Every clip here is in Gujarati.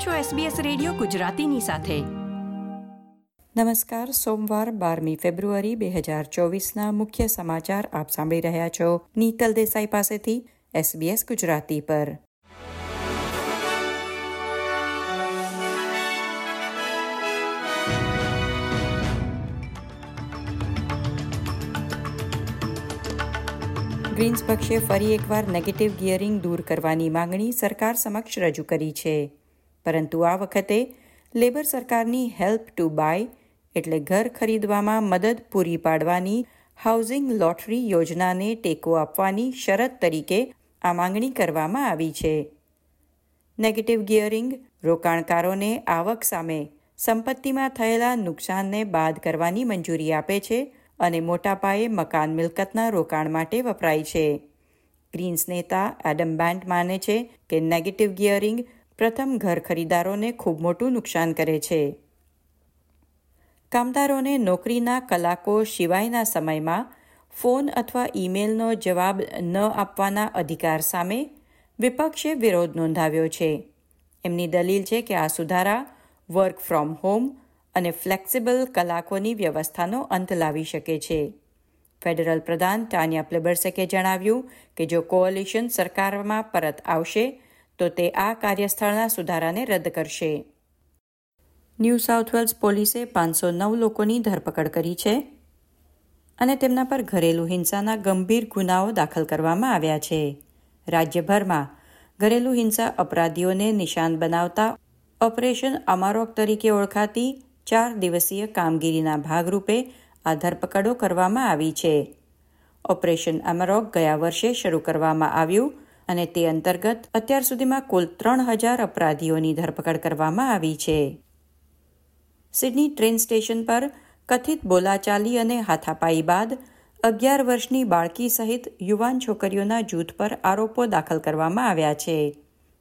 આપ છો SBS રેડિયો ગુજરાતીની સાથે. નમસ્કાર, સોમવાર બારમી ફેબ્રુઆરી બે હજાર ચોવીસના મુખ્ય સમાચાર આપ સાંભળી રહ્યા છો નીતલ દેસાઈ પાસેથી SBS ગુજરાતી પર. ગ્રીન્સ પક્ષે ફરી એકવાર નેગેટિવ ગિયરિંગ દૂર કરવાની માંગણી સરકાર સમક્ષ રજૂ કરી છે. પરંતુ આ વખતે લેબર સરકારની હેલ્પ ટુ બાય એટલે ઘર ખરીદવામાં મદદ પૂરી પાડવાની હાઉસિંગ લોટરી યોજનાને ટેકો આપવાની શરત તરીકે આ માંગણી કરવામાં આવી છે. નેગેટિવ ગિયરિંગ રોકાણકારોને આવક સામે સંપત્તિમાં થયેલા નુકસાનને બાદ કરવાની મંજૂરી આપે છે અને મોટા પાયે મકાન મિલકતના રોકાણ માટે વપરાય છે. ગ્રીન્સ નેતા એડમ બેન્ટ માને છે કે નેગેટિવ ગિયરિંગ પ્રથમ ઘર ખરીદારોને ખૂબ મોટું નુકસાન કરે છે. કામદારોને નોકરીના કલાકો સિવાયના સમયમાં ફોન અથવા ઈમેલનો જવાબ ન આપવાના અધિકાર સામે વિપક્ષે વિરોધ નોંધાવ્યો છે. એમની દલીલ છે કે આ સુધારા વર્ક ફ્રોમ હોમ અને ફ્લેક્સિબલ કલાકોની વ્યવસ્થાનો અંત લાવી શકે છે. ફેડરલ પ્રધાન ટાનિયા પ્લેબર્સેકે જણાવ્યું કે જો કોઅલિશન સરકારમાં પરત આવશે તો તે આ કાર્યસ્થળના સુધારાને રદ કરશે. ન્યૂ સાઉથ વેલ્સ પોલીસે પાંચસો નવ લોકોની ધરપકડ કરી છે અને તેમના પર ઘરેલુ હિંસાના ગંભીર ગુનાઓ દાખલ કરવામાં આવ્યા છે. રાજ્યભરમાં ઘરેલુ હિંસા અપરાધીઓને નિશાન બનાવતા ઓપરેશન અમારોક તરીકે ઓળખાતી ચાર દિવસીય કામગીરીના ભાગરૂપે આ ધરપકડો કરવામાં આવી છે. ઓપરેશન અમારોક ગયા વર્ષે શરૂ કરવામાં આવ્યું અને તે અંતર્ગત અત્યાર સુધીમાં કુલ ત્રણ હજાર અપરાધીઓની ધરપકડ કરવામાં આવી છે. સિડની ટ્રેન સ્ટેશન પર કથિત બોલાચાલી અને હાથાપાઈ બાદ અગિયાર વર્ષની બાળકી સહિત યુવાન છોકરીઓના જૂથ પર આરોપો દાખલ કરવામાં આવ્યા છે.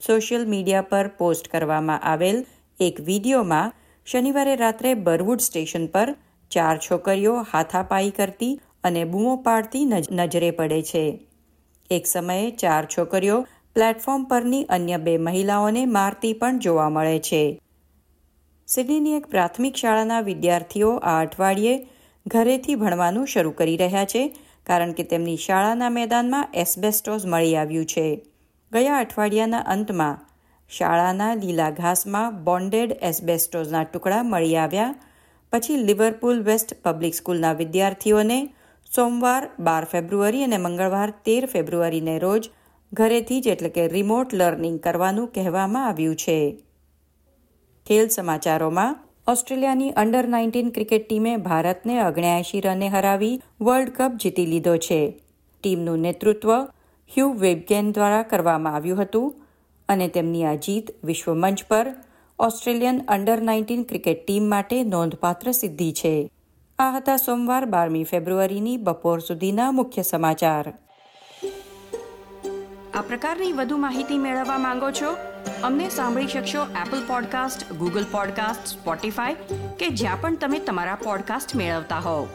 સોશિયલ મીડિયા પર પોસ્ટ કરવામાં આવેલ એક વિડીયોમાં શનિવારે રાત્રે બરવુડ સ્ટેશન પર ચાર છોકરીઓ હાથાપાઈ કરતી અને બૂમો પાડતી નજરે પડે છે. એક સમયે ચાર છોકરીઓ પ્લેટફોર્મ પરની અન્ય બે મહિલાઓને મારતી પણ જોવા મળે છે. સિડનીની એક પ્રાથમિક શાળાના વિદ્યાર્થીઓ આ અઠવાડિયે ઘરેથી ભણવાનું શરૂ કરી રહ્યા છે, કારણ કે તેમની શાળાના મેદાનમાં એસ્બેસ્ટોસ મળી આવ્યું છે. ગયા અઠવાડિયાના અંતમાં શાળાના લીલા ઘાસમાં બોન્ડેડ એસ્બેસ્ટોઝના ટુકડા મળી આવ્યા, પછી લિવરપુલ વેસ્ટ પબ્લિક સ્કૂલના વિદ્યાર્થીઓને સોમવાર બાર ફેબ્રુઆરી અને મંગળવાર તેર ફેબ્રુઆરીને રોજ ઘરેથી જ એટલે કે રિમોટ લર્નિંગ કરવાનું કહેવામાં આવ્યું છે. ખેલ સમાચારોમાં ઓસ્ટ્રેલિયાની અંડર નાઇન્ટીન ક્રિકેટ ટીમે ભારતને અગણ્યાએંશી રને હરાવી વર્લ્ડ કપ જીતી લીધો છે. ટીમનું નેતૃત્વ હ્યુ વેબગેન દ્વારા કરવામાં આવ્યું હતું અને તેમની આ જીત વિશ્વમંચ પર Australian under nineteen cricket team માટે નોંધપાત્ર સિદ્ધિ છે. આ હતા સોમવાર બારમી ફેબ્રુઆરીની બપોર સુધીના મુખ્ય સમાચાર આ પ્રકારની વધુ માહિતી મેળવવા માંગો છો? અમને સાંભળી શકશો Apple podcast Google podcast Spotify કે જ્યાં પણ તમે તમારા પોડકાસ્ટ મેળવતા હોવ.